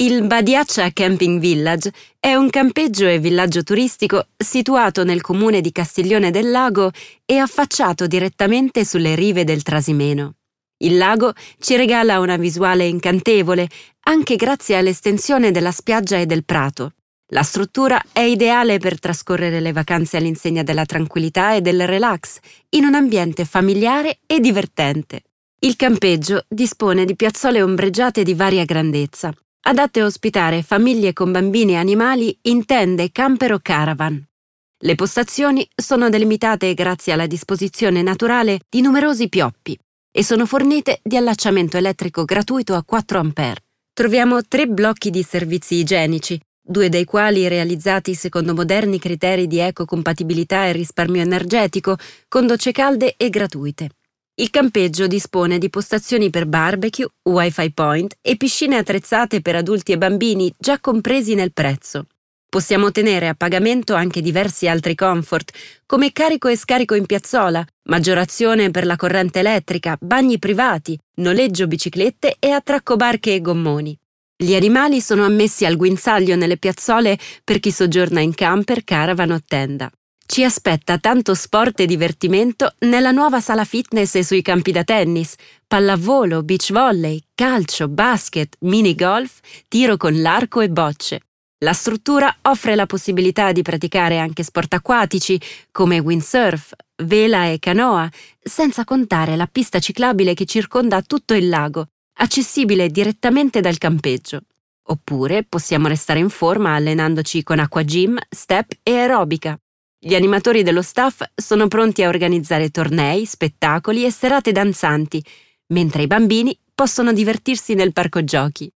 Il Badiaccia Camping Village è un campeggio e villaggio turistico situato nel comune di Castiglione del Lago e affacciato direttamente sulle rive del Trasimeno. Il lago ci regala una visuale incantevole anche grazie all'estensione della spiaggia e del prato. La struttura è ideale per trascorrere le vacanze all'insegna della tranquillità e del relax, in un ambiente familiare e divertente. Il campeggio dispone di piazzole ombreggiate di varia grandezza, adatte a ospitare famiglie con bambini e animali in tende, camper o caravan. Le postazioni sono delimitate grazie alla disposizione naturale di numerosi pioppi e sono fornite di allacciamento elettrico gratuito a 4 A. Troviamo tre blocchi di servizi igienici, due dei quali realizzati secondo moderni criteri di ecocompatibilità e risparmio energetico, con docce calde e gratuite. Il campeggio dispone di postazioni per barbecue, wifi point e piscine attrezzate per adulti e bambini già compresi nel prezzo. Possiamo ottenere a pagamento anche diversi altri comfort, come carico e scarico in piazzola, maggiorazione per la corrente elettrica, bagni privati, noleggio biciclette e attracco barche e gommoni. Gli animali sono ammessi al guinzaglio nelle piazzole per chi soggiorna in camper, caravan o tenda. Ci aspetta tanto sport e divertimento nella nuova sala fitness e sui campi da tennis, pallavolo, beach volley, calcio, basket, mini golf, tiro con l'arco e bocce. La struttura offre la possibilità di praticare anche sport acquatici come windsurf, vela e canoa, senza contare la pista ciclabile che circonda tutto il lago, accessibile direttamente dal campeggio. Oppure possiamo restare in forma allenandoci con acqua gym, step e aerobica. Gli animatori dello staff sono pronti a organizzare tornei, spettacoli e serate danzanti, mentre i bambini possono divertirsi nel parco giochi.